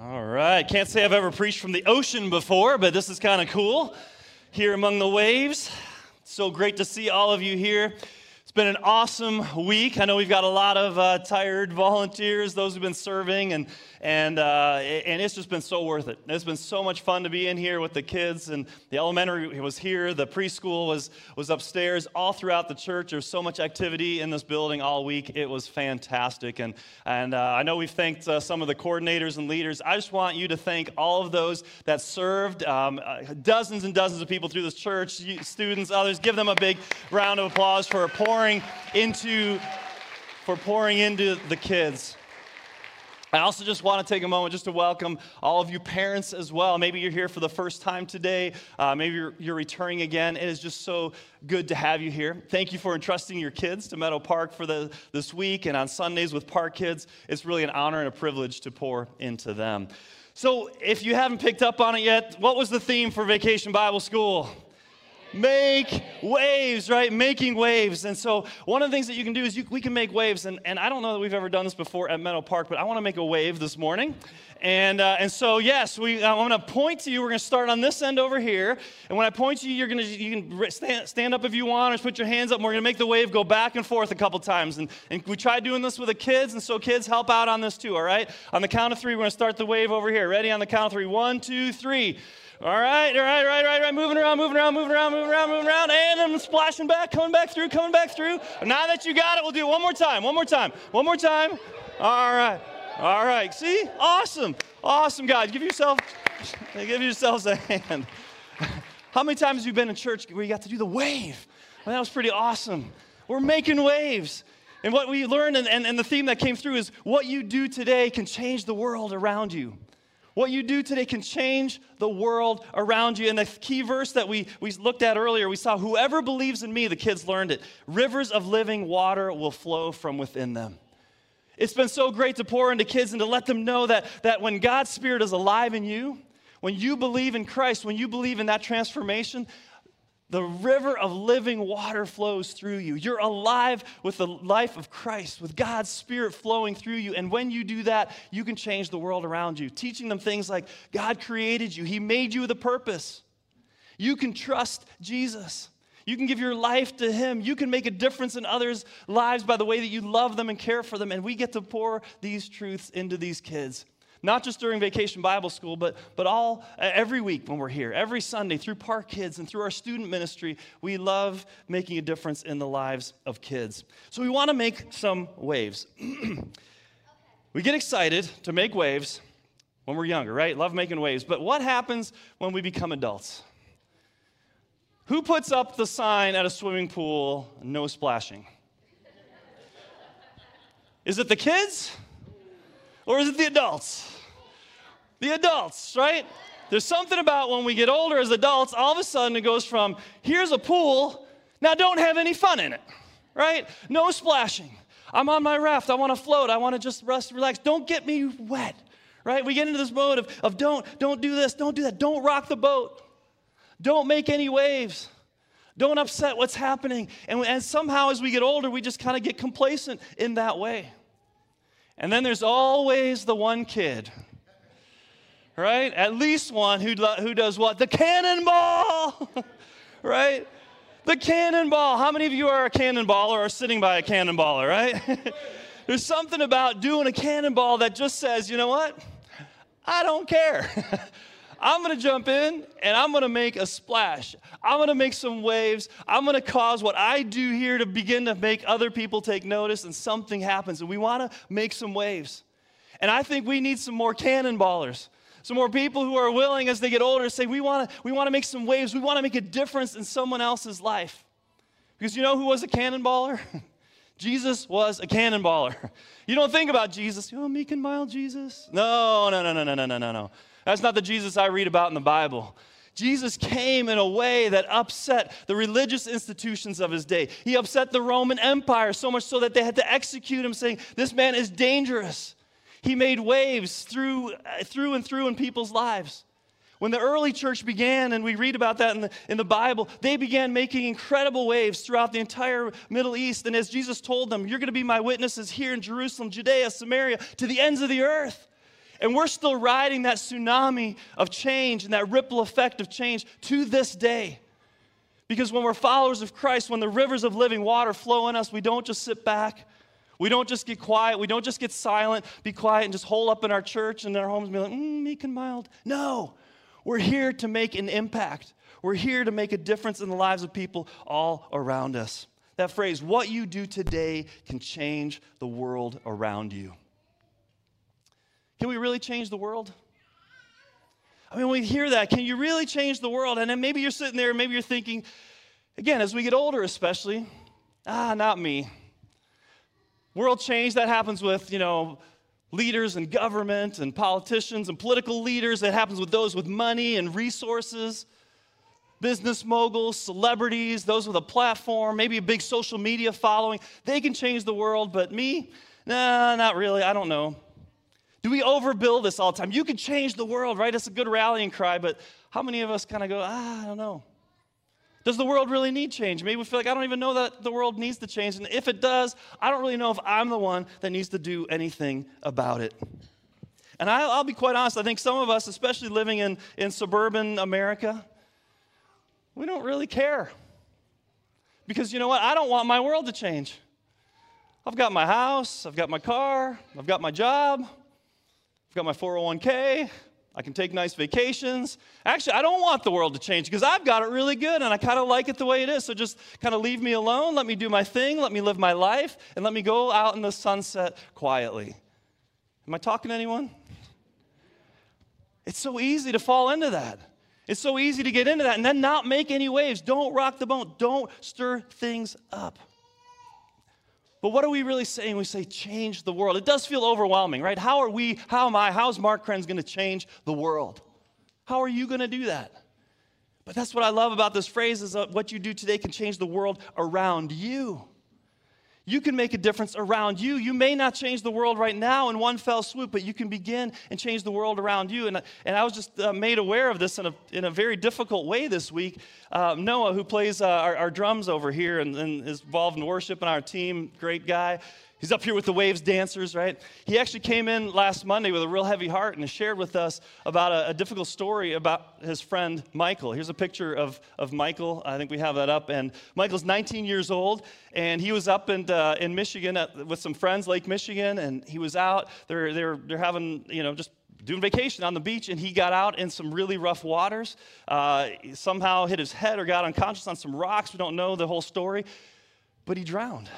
All right. Can't say I've ever preached from the ocean before, but this is kind of cool here among the waves. So great to see all of you here. Been an awesome week. I know we've got a lot of uh, tired volunteers, those who've been serving, and and uh, and it's just been so worth it. It's been so much fun to be in here with the kids, and the elementary was here, the preschool was was upstairs. All throughout the church, there's so much activity in this building all week. It was fantastic, and and uh, I know we've thanked uh, some of the coordinators and leaders. I just want you to thank all of those that served, um, uh, dozens and dozens of people through this church, students, others. Give them a big round of applause for pouring into for pouring into the kids. I also just want to take a moment just to welcome all of you parents as well. Maybe you're here for the first time today. Uh, maybe you're, you're, returning again. It is just so good to have you here. Thank you for entrusting your kids to Meadow Park for the, this week and on Sundays with Park Kids. It's really an honor and a privilege to pour into them. So, if you haven't picked up on it yet, what was the theme for Vacation Bible School? Make waves, right? Making waves. And so, one of the things that you can do is you, we can make waves. And, and I don't know that we've ever done this before at Meadow Park, but I want to make a wave this morning. And, uh, and so, yes, we, I'm going to point to you. We're going to start on this end over here. And when I point to you, you're to, you can stand, stand up if you want, or just put your hands up. And we're going to make the wave go back and forth a couple times. And, and we tried doing this with the kids, and so kids help out on this too, all right? On the count of three, we're going to start the wave over here. Ready? On the count of three. One, two, three. All right, all right, right, right, right. Moving around, moving around, moving around, moving around, moving around. And I'm splashing back, coming back through, coming back through. Now that you got it, we'll do it one more time, one more time, one more time. All right, all right. See? Awesome, awesome, guys. Give yourself, give yourselves a hand. How many times have you been in church where you got to do the wave? Well, that was pretty awesome. We're making waves. And what we learned, and, and, and the theme that came through is what you do today can change the world around you. What you do today can change the world around you. And the key verse that we, we looked at earlier, we saw, Whoever believes in me, the kids learned it, rivers of living water will flow from within them. It's been so great to pour into kids and to let them know that, that when God's Spirit is alive in you, when you believe in Christ, when you believe in that transformation, the river of living water flows through you. You're alive with the life of Christ, with God's Spirit flowing through you. And when you do that, you can change the world around you, teaching them things like God created you, He made you with a purpose. You can trust Jesus. You can give your life to Him. You can make a difference in others' lives by the way that you love them and care for them. And we get to pour these truths into these kids not just during vacation bible school but, but all uh, every week when we're here every sunday through park kids and through our student ministry we love making a difference in the lives of kids. So we want to make some waves. We get excited to make waves when we're younger right? Love making waves. But what happens when we become adults? Who puts up the sign at a swimming pool no splashing? Is it the kids or is it the adults? The adults, right? There's something about when we get older as adults, all of a sudden it goes from here's a pool, now don't have any fun in it, right? No splashing. I'm on my raft, I wanna float, I wanna just rest, relax. Don't get me wet, right? We get into this mode of, of don't, don't do this, don't do that, don't rock the boat, don't make any waves. Don't upset what's happening. And, and somehow, as we get older, we just kind of get complacent in that way. And then there's always the one kid, right? At least one who, who does what? The cannonball, right? The cannonball. How many of you are a cannonballer or sitting by a cannonballer, right? There's something about doing a cannonball that just says, you know what? I don't care. I'm going to jump in and I'm going to make a splash. I'm going to make some waves. I'm going to cause what I do here to begin to make other people take notice, and something happens. And we want to make some waves. And I think we need some more cannonballers. Some more people who are willing as they get older to say, we want to we want to make some waves. We want to make a difference in someone else's life. Because you know who was a cannonballer? Jesus was a cannonballer. You don't think about Jesus, you oh, meek and mild Jesus. No, no, no, no, no, no, no, no. That's not the Jesus I read about in the Bible. Jesus came in a way that upset the religious institutions of his day. He upset the Roman Empire so much so that they had to execute him, saying, This man is dangerous. He made waves through, through and through in people's lives. When the early church began, and we read about that in the, in the Bible, they began making incredible waves throughout the entire Middle East. And as Jesus told them, You're going to be my witnesses here in Jerusalem, Judea, Samaria, to the ends of the earth. And we're still riding that tsunami of change and that ripple effect of change to this day. Because when we're followers of Christ, when the rivers of living water flow in us, we don't just sit back. We don't just get quiet. We don't just get silent, be quiet, and just hole up in our church and in our homes and be like, mm, meek and mild. No, we're here to make an impact. We're here to make a difference in the lives of people all around us. That phrase, what you do today can change the world around you. Can we really change the world? I mean, we hear that, can you really change the world? And then maybe you're sitting there, maybe you're thinking, again, as we get older, especially, ah, not me. World change, that happens with, you know, leaders and government and politicians and political leaders. That happens with those with money and resources, business moguls, celebrities, those with a platform, maybe a big social media following. They can change the world, but me, nah, not really. I don't know. Do we overbuild this all the time? You can change the world, right? It's a good rallying cry, but how many of us kind of go, ah, I don't know. Does the world really need change? Maybe we feel like I don't even know that the world needs to change. And if it does, I don't really know if I'm the one that needs to do anything about it. And I, will be quite honest, I think some of us, especially living in, in suburban America, we don't really care. Because you know what? I don't want my world to change. I've got my house, I've got my car, I've got my job, got my 401k. I can take nice vacations. Actually, I don't want the world to change because I've got it really good and I kind of like it the way it is. So just kind of leave me alone, let me do my thing, let me live my life, and let me go out in the sunset quietly. Am I talking to anyone? It's so easy to fall into that. It's so easy to get into that and then not make any waves. Don't rock the boat. Don't stir things up. But what are we really saying? We say change the world. It does feel overwhelming, right? How are we, how am I, how's Mark Krenz going to change the world? How are you going to do that? But that's what I love about this phrase is what you do today can change the world around you. You can make a difference around you. You may not change the world right now in one fell swoop, but you can begin and change the world around you. And, and I was just uh, made aware of this in a, in a very difficult way this week. Uh, Noah, who plays uh, our, our, drums over here and, and is involved in worship in our team, great guy. He's up here with the Waves dancers, right? He actually came in last Monday with a real heavy heart and shared with us about a, a, difficult story about his friend Michael. Here's a picture of, of Michael. I think we have that up. And Michael's 19 years old, and he was up in, uh, in Michigan at, with some friends, Lake Michigan, and he was out. They're, they're, they're having, you know, just doing vacation on the beach, and he got out in some really rough waters. Uh, somehow hit his head or got unconscious on some rocks. We don't know the whole story, but he drowned.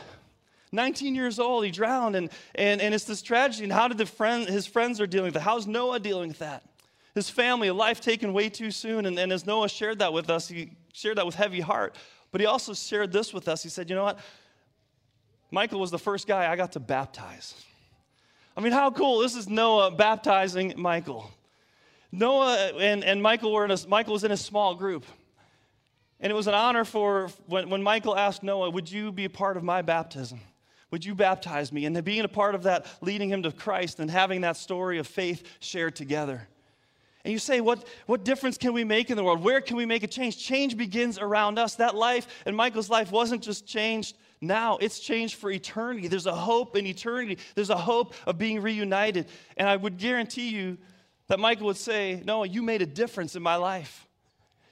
19 years old, he drowned, and, and, and it's this tragedy. And how did the friend, his friends are dealing with it? How's Noah dealing with that? His family, a life taken way too soon. And, and as Noah shared that with us, he shared that with heavy heart. But he also shared this with us. He said, You know what? Michael was the first guy I got to baptize. I mean, how cool. This is Noah baptizing Michael. Noah and, and Michael were in a, Michael was in a small group. And it was an honor for when, when Michael asked Noah, Would you be a part of my baptism? Would you baptize me? And being a part of that, leading him to Christ and having that story of faith shared together. And you say, what, what difference can we make in the world? Where can we make a change? Change begins around us. That life and Michael's life wasn't just changed now, it's changed for eternity. There's a hope in eternity, there's a hope of being reunited. And I would guarantee you that Michael would say, No, you made a difference in my life.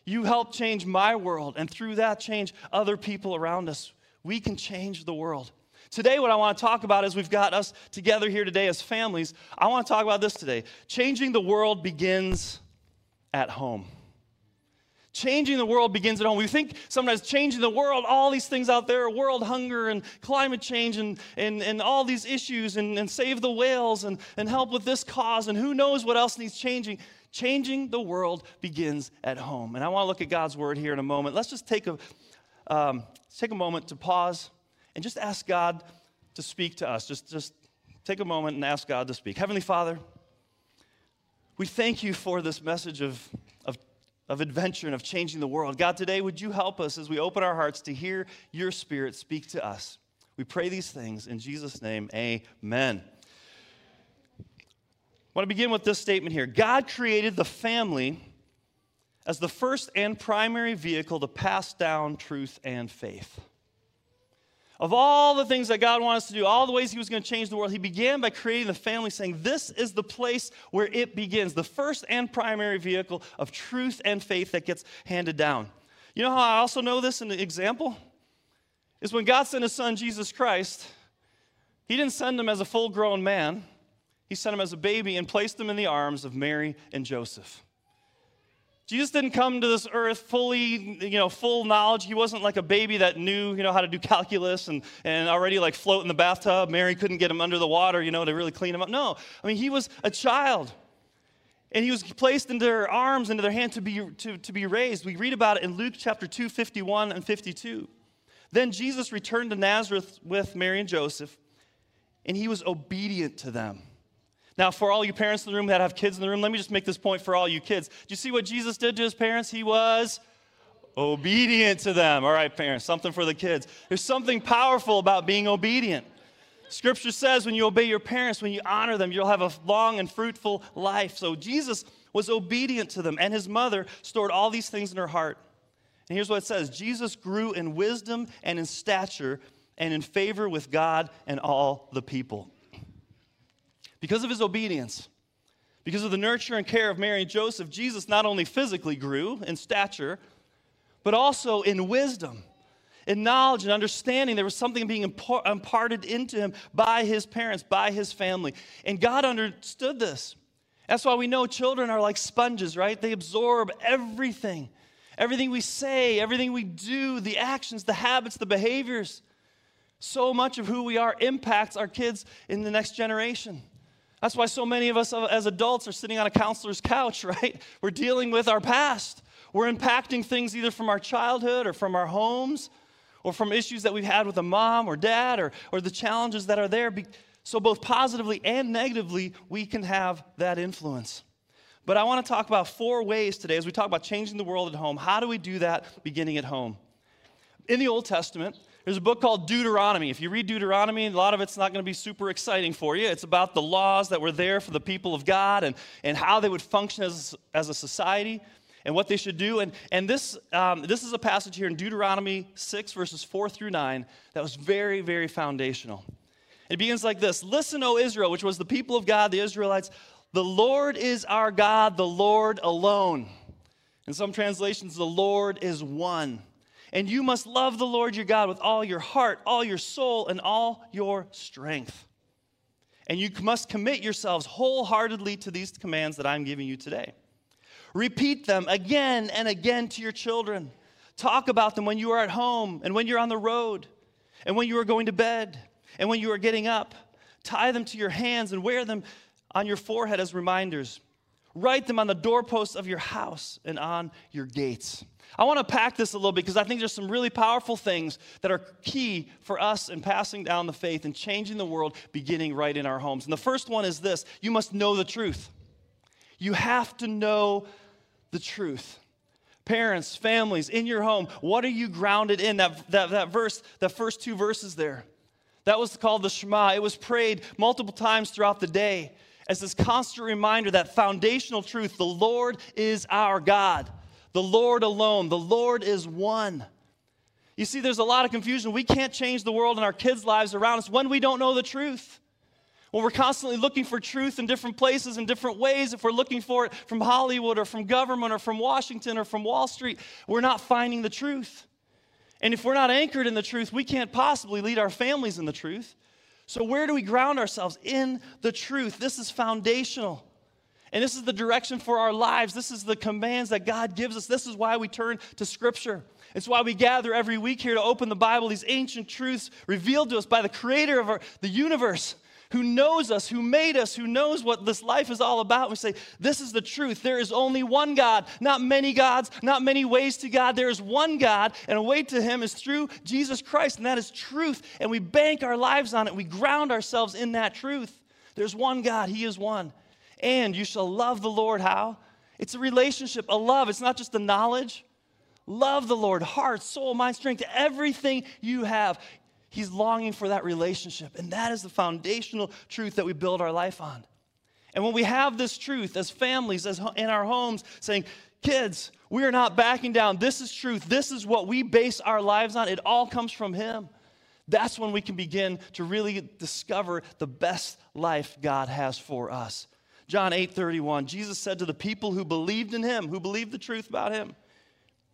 You helped change my world, and through that, change other people around us. We can change the world. Today, what I want to talk about is we've got us together here today as families. I want to talk about this today. Changing the world begins at home. Changing the world begins at home. We think sometimes changing the world, all these things out there, world hunger and climate change and, and, and all these issues and, and save the whales and, and help with this cause and who knows what else needs changing. Changing the world begins at home. And I want to look at God's word here in a moment. Let's just take a, um, take a moment to pause and just ask God to speak to us. Just, just take a moment and ask God to speak. Heavenly Father, we thank you for this message of, of, of adventure and of changing the world. God, today, would you help us as we open our hearts to hear your spirit speak to us? We pray these things in Jesus' name. Amen. I want to begin with this statement here God created the family as the first and primary vehicle to pass down truth and faith. Of all the things that God wanted us to do, all the ways He was going to change the world, He began by creating the family, saying, This is the place where it begins, the first and primary vehicle of truth and faith that gets handed down. You know how I also know this in the example? Is when God sent His Son, Jesus Christ, He didn't send Him as a full grown man, He sent Him as a baby and placed Him in the arms of Mary and Joseph. Jesus didn't come to this earth fully, you know, full knowledge. He wasn't like a baby that knew, you know, how to do calculus and, and already like float in the bathtub. Mary couldn't get him under the water, you know, to really clean him up. No, I mean, he was a child. And he was placed into their arms, into their hand to be, to, to be raised. We read about it in Luke chapter 2, 51 and 52. Then Jesus returned to Nazareth with Mary and Joseph, and he was obedient to them. Now, for all you parents in the room that have kids in the room, let me just make this point for all you kids. Do you see what Jesus did to his parents? He was obedient to them. All right, parents, something for the kids. There's something powerful about being obedient. Scripture says when you obey your parents, when you honor them, you'll have a long and fruitful life. So Jesus was obedient to them, and his mother stored all these things in her heart. And here's what it says Jesus grew in wisdom and in stature and in favor with God and all the people. Because of his obedience, because of the nurture and care of Mary and Joseph, Jesus not only physically grew in stature, but also in wisdom, in knowledge and understanding. There was something being imparted into him by his parents, by his family. And God understood this. That's why we know children are like sponges, right? They absorb everything. Everything we say, everything we do, the actions, the habits, the behaviors. So much of who we are impacts our kids in the next generation. That's why so many of us uh, as adults are sitting on a counselor's couch, right? We're dealing with our past. We're impacting things either from our childhood or from our homes or from issues that we've had with a mom or dad or, or the challenges that are there. So, both positively and negatively, we can have that influence. But I want to talk about four ways today as we talk about changing the world at home. How do we do that beginning at home? In the Old Testament, there's a book called Deuteronomy. If you read Deuteronomy, a lot of it's not going to be super exciting for you. It's about the laws that were there for the people of God and, and how they would function as, as a society and what they should do. And, and this, um, this is a passage here in Deuteronomy 6, verses 4 through 9, that was very, very foundational. It begins like this Listen, O Israel, which was the people of God, the Israelites, the Lord is our God, the Lord alone. In some translations, the Lord is one. And you must love the Lord your God with all your heart, all your soul, and all your strength. And you must commit yourselves wholeheartedly to these commands that I'm giving you today. Repeat them again and again to your children. Talk about them when you are at home and when you're on the road and when you are going to bed and when you are getting up. Tie them to your hands and wear them on your forehead as reminders. Write them on the doorposts of your house and on your gates. I want to pack this a little bit because I think there's some really powerful things that are key for us in passing down the faith and changing the world beginning right in our homes. And the first one is this you must know the truth. You have to know the truth. Parents, families, in your home, what are you grounded in? That, that, that verse, the first two verses there. That was called the Shema. It was prayed multiple times throughout the day as this constant reminder that foundational truth the Lord is our God, the Lord alone, the Lord is one. You see, there's a lot of confusion. We can't change the world and our kids' lives around us when we don't know the truth. When we're constantly looking for truth in different places in different ways, if we're looking for it from Hollywood or from government or from Washington or from Wall Street, we're not finding the truth. And if we're not anchored in the truth, we can't possibly lead our families in the truth. So, where do we ground ourselves? In the truth. This is foundational. And this is the direction for our lives. This is the commands that God gives us. This is why we turn to Scripture. It's why we gather every week here to open the Bible, these ancient truths revealed to us by the creator of our, the universe who knows us, who made us, who knows what this life is all about. We say, This is the truth. There is only one God, not many gods, not many ways to God. There is one God, and a way to Him is through Jesus Christ, and that is truth. And we bank our lives on it. We ground ourselves in that truth. There's one God, He is one. And you shall love the Lord how? It's a relationship, a love. It's not just a knowledge. Love the Lord, heart, soul, mind, strength, everything you have. He's longing for that relationship. And that is the foundational truth that we build our life on. And when we have this truth as families, as in our homes, saying, kids, we are not backing down. This is truth. This is what we base our lives on. It all comes from Him. That's when we can begin to really discover the best life God has for us. John 8 31, Jesus said to the people who believed in him, who believed the truth about him,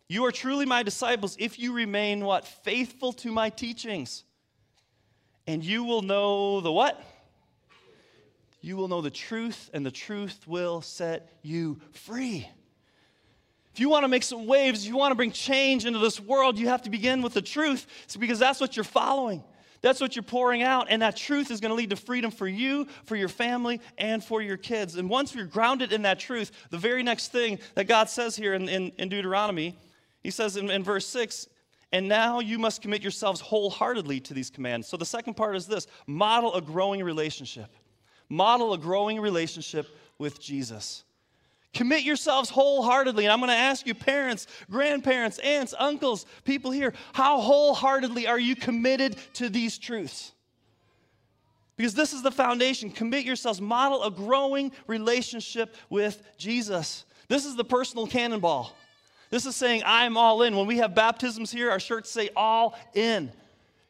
You are truly my disciples if you remain what? Faithful to my teachings. And you will know the what? You will know the truth, and the truth will set you free. If you want to make some waves, if you want to bring change into this world, you have to begin with the truth. Because that's what you're following. That's what you're pouring out, and that truth is going to lead to freedom for you, for your family, and for your kids. And once you're grounded in that truth, the very next thing that God says here in, in, in Deuteronomy, He says in, in verse 6, and now you must commit yourselves wholeheartedly to these commands. So the second part is this model a growing relationship. Model a growing relationship with Jesus. Commit yourselves wholeheartedly. And I'm going to ask you, parents, grandparents, aunts, uncles, people here, how wholeheartedly are you committed to these truths? Because this is the foundation. Commit yourselves, model a growing relationship with Jesus. This is the personal cannonball. This is saying, I'm all in. When we have baptisms here, our shirts say, all in.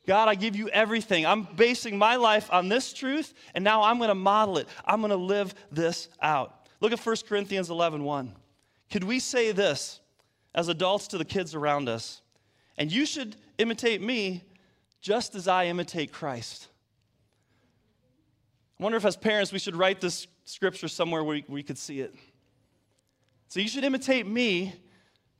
God, I give you everything. I'm basing my life on this truth, and now I'm going to model it. I'm going to live this out. Look at 1 Corinthians 11 1. Could we say this as adults to the kids around us? And you should imitate me just as I imitate Christ. I wonder if, as parents, we should write this scripture somewhere where we, we could see it. So, you should imitate me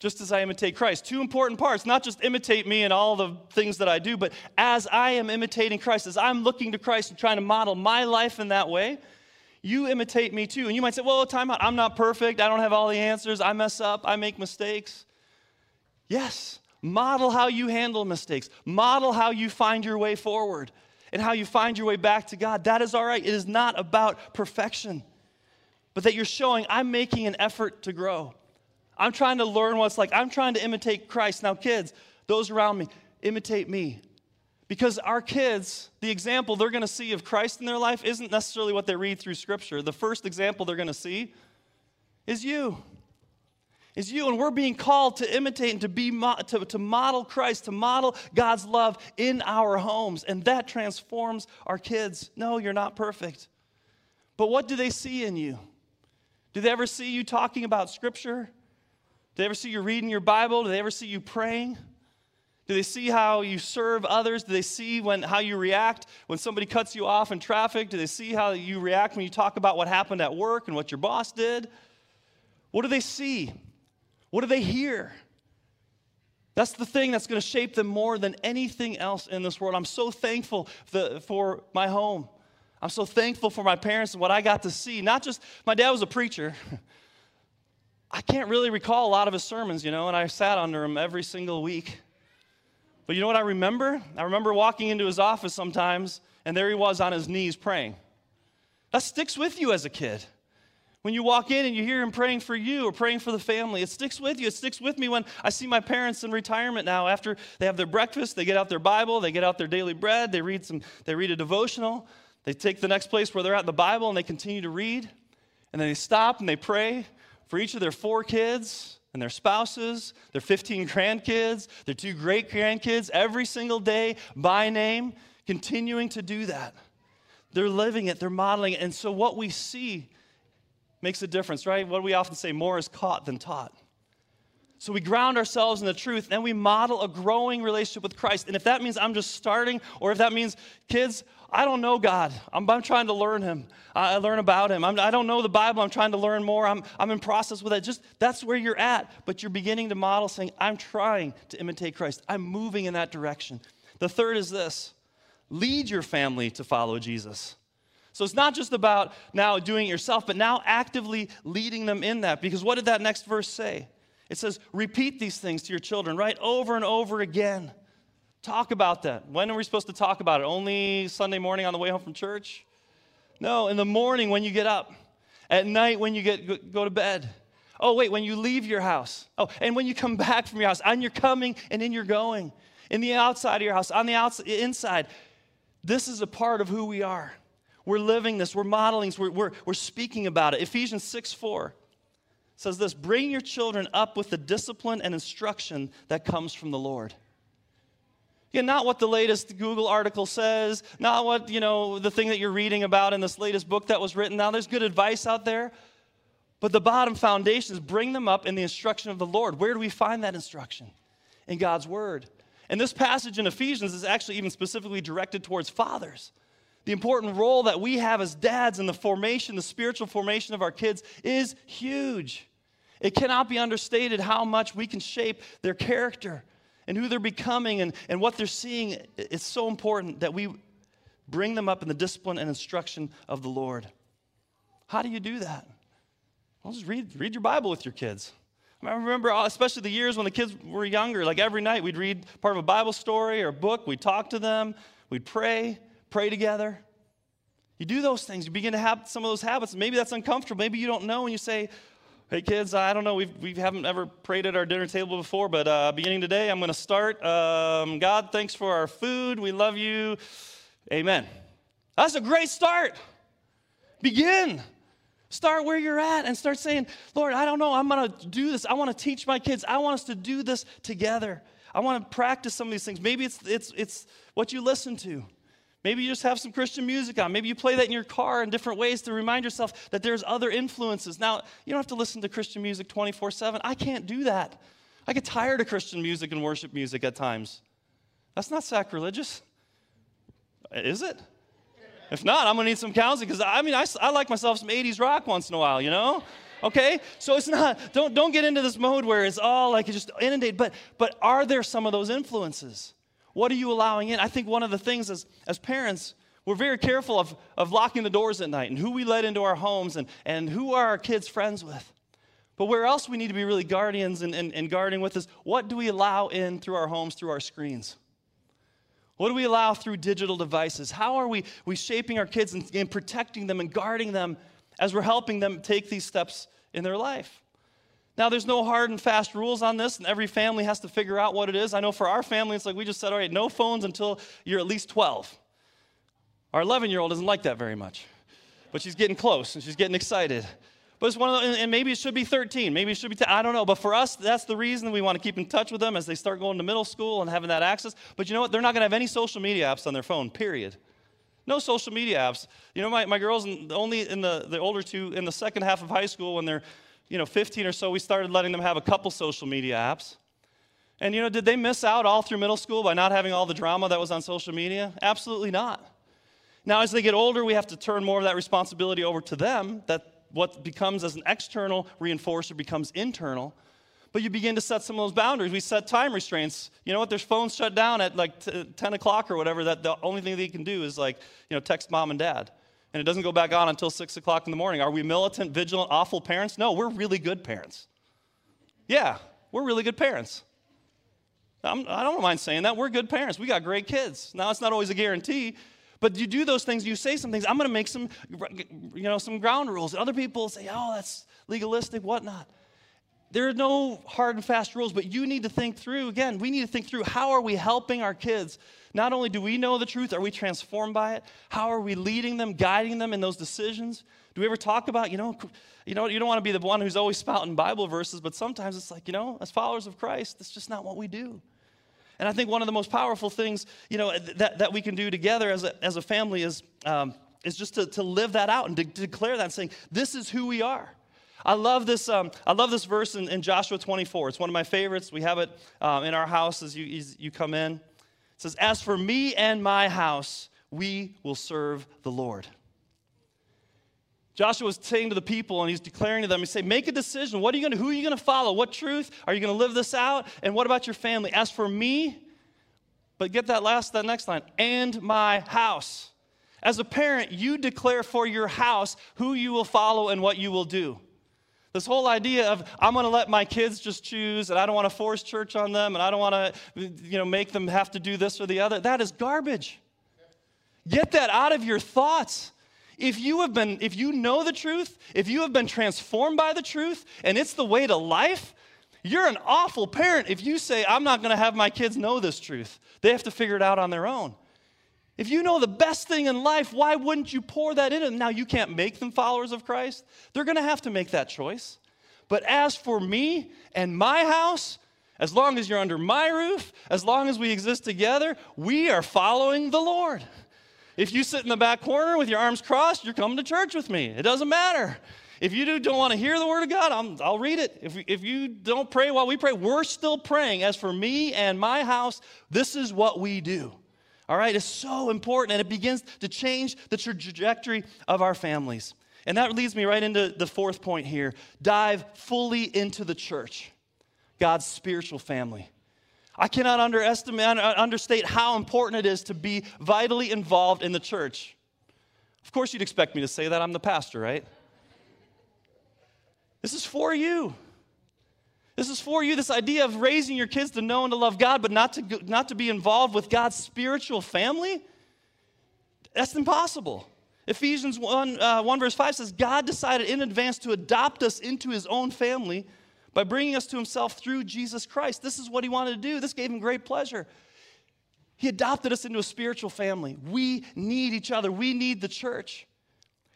just as I imitate Christ. Two important parts, not just imitate me and all the things that I do, but as I am imitating Christ, as I'm looking to Christ and trying to model my life in that way, you imitate me too. And you might say, well, time out. I'm not perfect. I don't have all the answers. I mess up. I make mistakes. Yes, model how you handle mistakes, model how you find your way forward and how you find your way back to God. That is all right. It is not about perfection, but that you're showing I'm making an effort to grow. I'm trying to learn what's like. I'm trying to imitate Christ. Now, kids, those around me, imitate me. Because our kids, the example they're going to see of Christ in their life isn't necessarily what they read through Scripture. The first example they're going to see is you. Is you. And we're being called to imitate and to, be, to, to model Christ, to model God's love in our homes. And that transforms our kids. No, you're not perfect. But what do they see in you? Do they ever see you talking about Scripture? Do they ever see you reading your Bible? Do they ever see you praying? Do they see how you serve others? Do they see when, how you react when somebody cuts you off in traffic? Do they see how you react when you talk about what happened at work and what your boss did? What do they see? What do they hear? That's the thing that's going to shape them more than anything else in this world. I'm so thankful for, my home. I'm so thankful for my parents and what I got to see. Not just, my dad was a preacher. I can't really recall a lot of his sermons, you know, and I sat under him every single week. But you know what I remember? I remember walking into his office sometimes, and there he was on his knees praying. That sticks with you as a kid. When you walk in and you hear him praying for you or praying for the family, it sticks with you. It sticks with me when I see my parents in retirement now. After they have their breakfast, they get out their Bible, they get out their daily bread, they read some, they read a devotional, they take the next place where they're at in the Bible and they continue to read. And then they stop and they pray for each of their four kids and their spouses, their 15 grandkids, their two great grandkids, every single day by name, continuing to do that. They're living it, they're modeling it. And so what we see makes a difference, right? What we often say? More is caught than taught. So we ground ourselves in the truth, and we model a growing relationship with Christ. And if that means I'm just starting, or if that means, kids, I don't know God. I'm, I'm trying to learn Him. I, I learn about Him. I'm, I do not know the Bible. I'm trying to learn more. I'm, I'm in process with it. Just that's where you're at. But you're beginning to model saying, I'm trying to imitate Christ. I'm moving in that direction. The third is this lead your family to follow Jesus. So it's not just about now doing it yourself, but now actively leading them in that. Because what did that next verse say? It says, repeat these things to your children, right? Over and over again. Talk about that. When are we supposed to talk about it? Only Sunday morning on the way home from church? No, in the morning when you get up. At night when you get go to bed. Oh, wait, when you leave your house. Oh, and when you come back from your house, and you're coming and in you're going. In the outside of your house, on the outside, inside. This is a part of who we are. We're living this, we're modeling, we're, we're, we're speaking about it. Ephesians 6 4 says this Bring your children up with the discipline and instruction that comes from the Lord. Yeah, not what the latest Google article says, not what, you know, the thing that you're reading about in this latest book that was written. Now, there's good advice out there, but the bottom foundation is bring them up in the instruction of the Lord. Where do we find that instruction? In God's Word. And this passage in Ephesians is actually even specifically directed towards fathers. The important role that we have as dads in the formation, the spiritual formation of our kids is huge. It cannot be understated how much we can shape their character and who they're becoming and, and what they're seeing. It's so important that we bring them up in the discipline and instruction of the Lord. How do you do that? Well, just read, read your Bible with your kids. I remember, uh, especially the years when the kids were younger, like every night we'd read part of a Bible story or book, we'd talk to them, we'd pray, pray together. You do those things, you begin to have some of those habits. Maybe that's uncomfortable. Maybe you don't know, and you say, Hey, kids, I don't know, we've, we haven't ever prayed at our dinner table before, but uh, beginning today, I'm going to start. Um, God, thanks for our food. We love you. Amen. That's a great start. Begin. Start where you're at and start saying, Lord, I don't know, I'm going to do this. I want to teach my kids. I want us to do this together. I want to practice some of these things. Maybe it's, it's, it's what you listen to. Maybe you just have some Christian music on. Maybe you play that in your car in different ways to remind yourself that there's other influences. Now, you don't have to listen to Christian music 24 7. I can't do that. I get tired of Christian music and worship music at times. That's not sacrilegious, is it? If not, I'm gonna need some counseling because I mean, I, I like myself some 80s rock once in a while, you know? okay so it's not don't don't get into this mode where it's all like just inundated but but are there some of those influences what are you allowing in? I think one of the things as, as parents, we're very careful of, of locking the doors at night and who we let into our homes and, and who are our kids friends with. But where else we need to be really guardians and, and, and guarding with is what do we allow in through our homes, through our screens? What do we allow through digital devices? How are we, we shaping our kids and, and protecting them and guarding them as we're helping them take these steps in their life? Now, there's no hard and fast rules on this, and every family has to figure out what it is. I know for our family, it's like we just said, all right, no phones until you're at least 12. Our 11 year old doesn't like that very much, but she's getting close and she's getting excited. But it's one of the, and maybe it should be 13, maybe it should be 10, I don't know. But for us, that's the reason we want to keep in touch with them as they start going to middle school and having that access. But you know what? They're not going to have any social media apps on their phone, period. No social media apps. You know, my, my girls, only in the, the older two, in the second half of high school, when they're you know, 15 or so, we started letting them have a couple social media apps. And, you know, did they miss out all through middle school by not having all the drama that was on social media? Absolutely not. Now, as they get older, we have to turn more of that responsibility over to them, that what becomes as an external reinforcer becomes internal. But you begin to set some of those boundaries. We set time restraints. You know what? There's phones shut down at like t- 10 o'clock or whatever, that the only thing they can do is like, you know, text mom and dad and it doesn't go back on until six o'clock in the morning. Are we militant, vigilant, awful parents? No, we're really good parents. Yeah, we're really good parents. I'm, I do not mind saying that. We're good parents. We got great kids. Now, it's not always a guarantee, but you do those things, you say some things. I'm going to make some, you know, some ground rules. And Other people say, oh, that's legalistic, whatnot. There are no hard and fast rules, but you need to think through, again, we need to think through how are we helping our kids? Not only do we know the truth, are we transformed by it? How are we leading them, guiding them in those decisions? Do we ever talk about, you know, you know, you don't want to be the one who's always spouting Bible verses, but sometimes it's like, you know, as followers of Christ, that's just not what we do. And I think one of the most powerful things, you know, that, that we can do together as a, as a family is, um, is just to, to live that out and to, declare that and saying, this is who we are. I love this, um, I love this verse in, in, Joshua 24. It's one of my favorites. We have it um, in our house as you, as you come in. It says, As for me and my house, we will serve the Lord. Joshua was saying to the people and he's declaring to them, he said, make a decision. What are you gonna, who are you gonna follow? What truth? Are you gonna live this out? And what about your family? As for me, but get that last, that next line, and my house. As a parent, you declare for your house who you will follow and what you will do. This whole idea of I'm going to let my kids just choose and I don't want to force church on them and I don't want to you know make them have to do this or the other. That is garbage. Get that out of your thoughts. If you have been if you know the truth, if you have been transformed by the truth and it's the way to life, you're an awful parent if you say I'm not going to have my kids know this truth. They have to figure it out on their own. If you know the best thing in life, why wouldn't you pour that into them? Now, you can't make them followers of Christ. They're going to have to make that choice. But as for me and my house, As long as you're under my roof, as long as we exist together, we are following the Lord. If you sit in the back corner with your arms crossed, you're coming to church with me. It doesn't matter. If you don't want to hear the word of God, i will read it. If, if you don't pray while we pray, we're still praying. As for me and my house, this is what we do. All right, it's so important, and it begins to change the trajectory of our families. And that leads me right into the fourth point here dive fully into the church, God's spiritual family. I cannot underestimate, understate how important it is to be vitally involved in the church. Of course, you'd expect me to say that. I'm the pastor, right? This is for you. This is for you. This idea of raising your kids to know and to love God, but not to, not to be involved with God's spiritual family, that's impossible. Ephesians 1, uh, 1 verse 5 says, God decided in advance to adopt us into his own family by bringing us to himself through Jesus Christ. This is what he wanted to do. This gave him great pleasure. He adopted us into a spiritual family. We need each other, we need the church.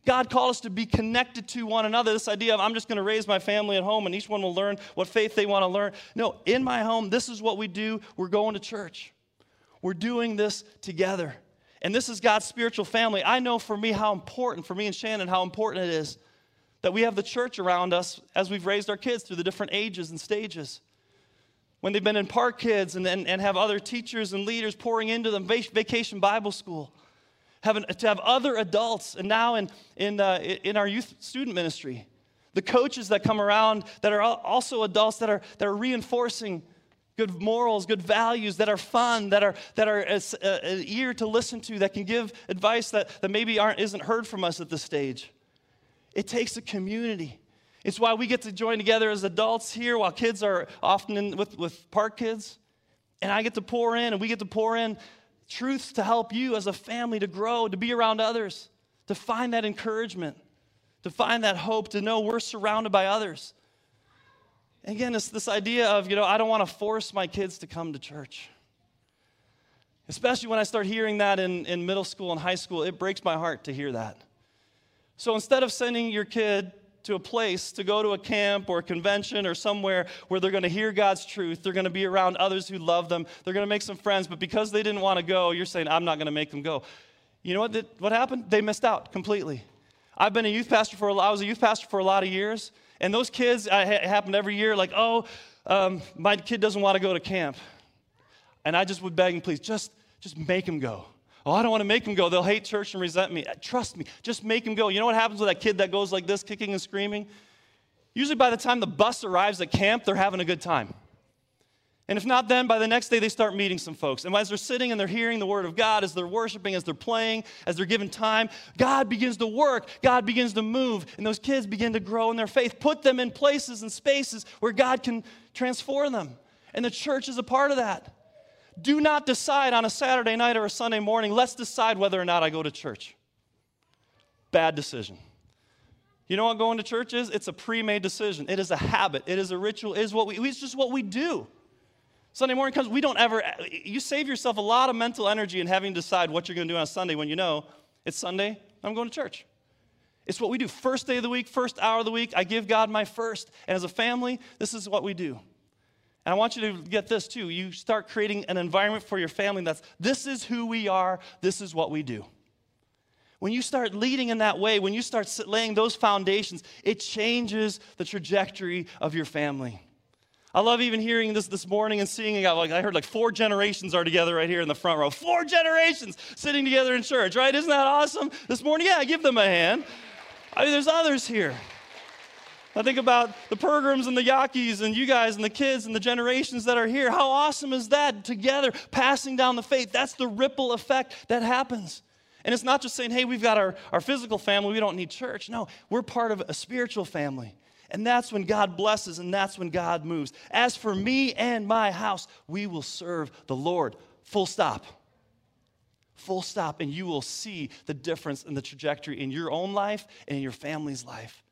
God called us to be connected to one another. This idea of I'm just going to raise my family at home and each one will learn what faith they want to learn. No, in my home, this is what we do. We're going to church. We're doing this together. And this is God's spiritual family. I know for me how important, for me and Shannon, how important it is that we have the church around us as we've raised our kids through the different ages and stages. When they've been in park kids and, and, and have other teachers and leaders pouring into them, vacation Bible school to have other adults, and now in, in, uh, in our youth student ministry, the coaches that come around that are also adults that are, that are reinforcing good morals, good values, that are fun, that are, that are an ear to listen to, that can give advice that, that maybe aren't, isn't heard from us at this stage. It takes a community. It's why we get to join together as adults here while kids are often in, with, with park kids. And I get to pour in, and we get to pour in truths to help you as a family to grow, to be around others, to find that encouragement, to find that hope, to know we're surrounded by others. Again, it's this idea of, you know, I don't want to force my kids to come to church. Especially when I start hearing that in, in middle school and high school, it breaks my heart to hear that. So instead of sending your kid to a place to go to a camp or a convention or somewhere where they're going to hear God's truth. They're going to be around others who love them. They're going to make some friends, but because they didn't want to go, you're saying, I'm not going to make them go. You know what, what happened? They missed out completely. I've been a youth pastor for a, I was a youth pastor for a lot of years, and those kids, it happened every year, like, oh, um, my kid doesn't want to go to camp. And I just would beg and please, just, just make him go. Oh, I don't want to make them go. They'll hate church and resent me. Trust me, just make them go. You know what happens with that kid that goes like this, kicking and screaming? Usually by the time the bus arrives at camp, they're having a good time. And if not then, by the next day, they start meeting some folks. And as they're sitting and they're hearing the word of God, as they're worshiping, as they're playing, as they're given time, God begins to work. God begins to move. And those kids begin to grow in their faith. Put them in places and spaces where God can transform them. And the church is a part of that. Do not decide on a Saturday night or a Sunday morning, let's decide whether or not I go to church. Bad decision. You know what going to church is? It's a pre made decision. It is a habit, it is a ritual, it is what we, it's just what we do. Sunday morning comes, we don't ever, you save yourself a lot of mental energy in having to decide what you're going to do on Sunday when you know it's Sunday, I'm going to church. It's what we do. First day of the week, first hour of the week, I give God my first. And as a family, this is what we do. And I want you to get this too. You start creating an environment for your family that's this is who we are, this is what we do. When you start leading in that way, when you start laying those foundations, it changes the trajectory of your family. I love even hearing this this morning and seeing it. Like I heard like four generations are together right here in the front row. Four generations sitting together in church, right? Isn't that awesome? This morning, yeah, give them a hand. I mean, there's others here. I think about the Pergrams and the Yakis and you guys and the kids and the generations that are here. How awesome is that together, passing down the faith? That's the ripple effect that happens. And it's not just saying, hey, we've got our, our physical family, we don't need church. No, we're part of a spiritual family. And that's when God blesses and that's when God moves. As for me and my house, we will serve the Lord. Full stop. Full stop. And you will see the difference in the trajectory in your own life and in your family's life.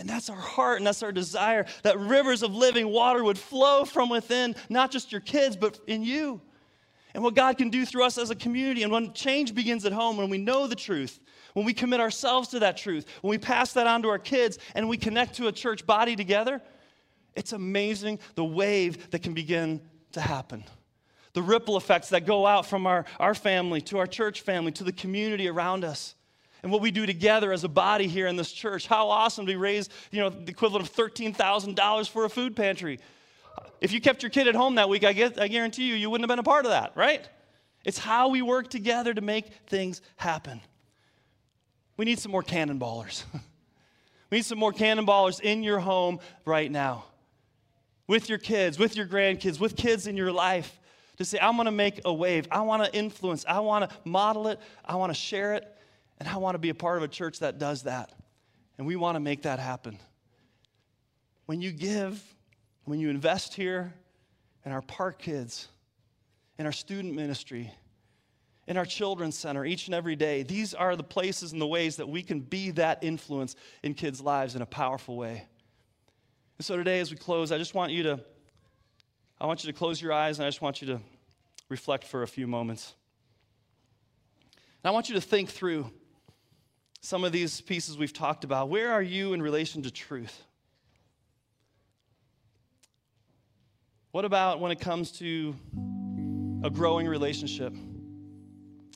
And that's our heart and that's our desire that rivers of living water would flow from within, not just your kids, but in you. And what God can do through us as a community. And when change begins at home, when we know the truth, when we commit ourselves to that truth, when we pass that on to our kids and we connect to a church body together, It's amazing the wave that can begin to happen. The ripple effects that go out from our, our family to our church family to the community around us. And what we do together as a body here in this church. How awesome to raise, you know, the equivalent of $13,000 for a food pantry. If you kept your kid at home that week, I, get, I guarantee you, you wouldn't have been a part of that, right? It's how we work together to make things happen. We need some more cannonballers. we need some more cannonballers in your home right now with your kids, with your grandkids, with kids in your life to say, I'm to make a wave. I want to influence. I want to model it. I want to share it. And I want to be a part of a church that does that. And we want to make that happen. When you give, when you invest here in our park kids, in our student ministry, in our children's center each and every day, these are the places and the ways that we can be that influence in kids' lives in a powerful way. And so today, as we close, I just want you to, I want you to close your eyes and I just want you to reflect for a few moments. And I want you to think through some of these pieces we've talked about. Where are you in relation to truth? What about when it comes to a growing relationship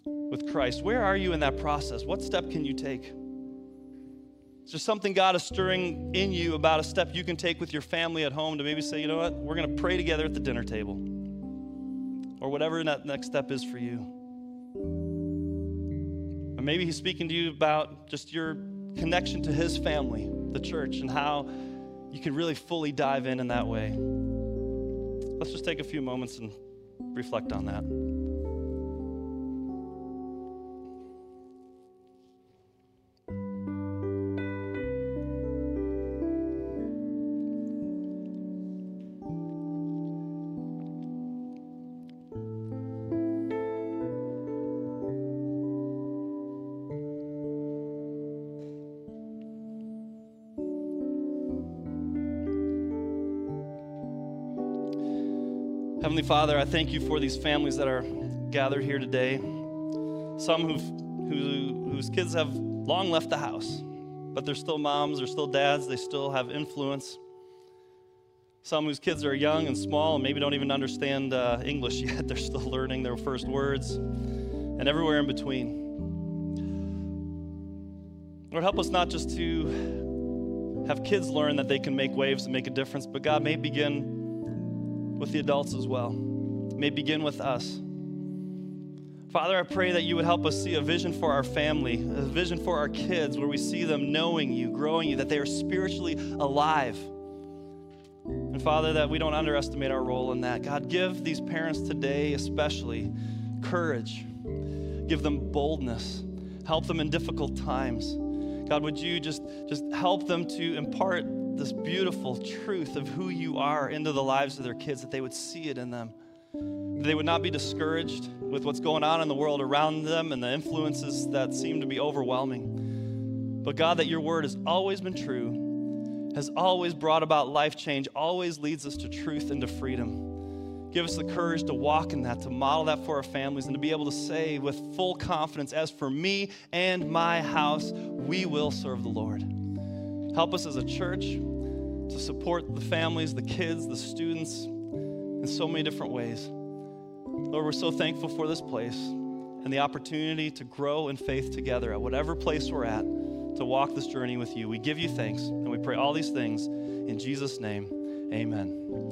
with Christ? Where are you in that process? What step can you take? Is there something God is stirring in you about a step you can take with your family at home to maybe say, you know what, we're going to pray together at the dinner table? Or whatever that next step is for you. Or maybe He's speaking to you about just your connection to His family, the church, and how you can really fully dive in in that way. Let's just take a few moments and reflect on that. Heavenly Father, I thank you for these families that are gathered here today. Some who've, who, whose kids have long left the house, but they're still moms, they're still dads, they still have influence. Some whose kids are young and small and maybe don't even understand uh, English yet, they're still learning their first words, and everywhere in between. Lord, help us not just to have kids learn that they can make waves and make a difference, but God may begin with the adults as well. It may begin with us. Father, I pray that you would help us see a vision for our family, a vision for our kids where we see them knowing you, growing you, that they are spiritually alive. And Father, that we don't underestimate our role in that. God, give these parents today, especially, courage. Give them boldness. Help them in difficult times. God, would you just, just help them to impart this beautiful truth of who you are into the lives of their kids, that they would see it in them. They would not be discouraged with what's going on in the world around them and the influences that seem to be overwhelming. But God, that your word has always been true, has always brought about life change, always leads us to truth and to freedom. Give us the courage to walk in that, to model that for our families, and to be able to say with full confidence, as for me and my house, we will serve the Lord. Help us as a church to support the families, the kids, the students in so many different ways. Lord, we're so thankful for this place and the opportunity to grow in faith together at whatever place we're at to walk this journey with you. We give you thanks and we pray all these things in Jesus' name. Amen.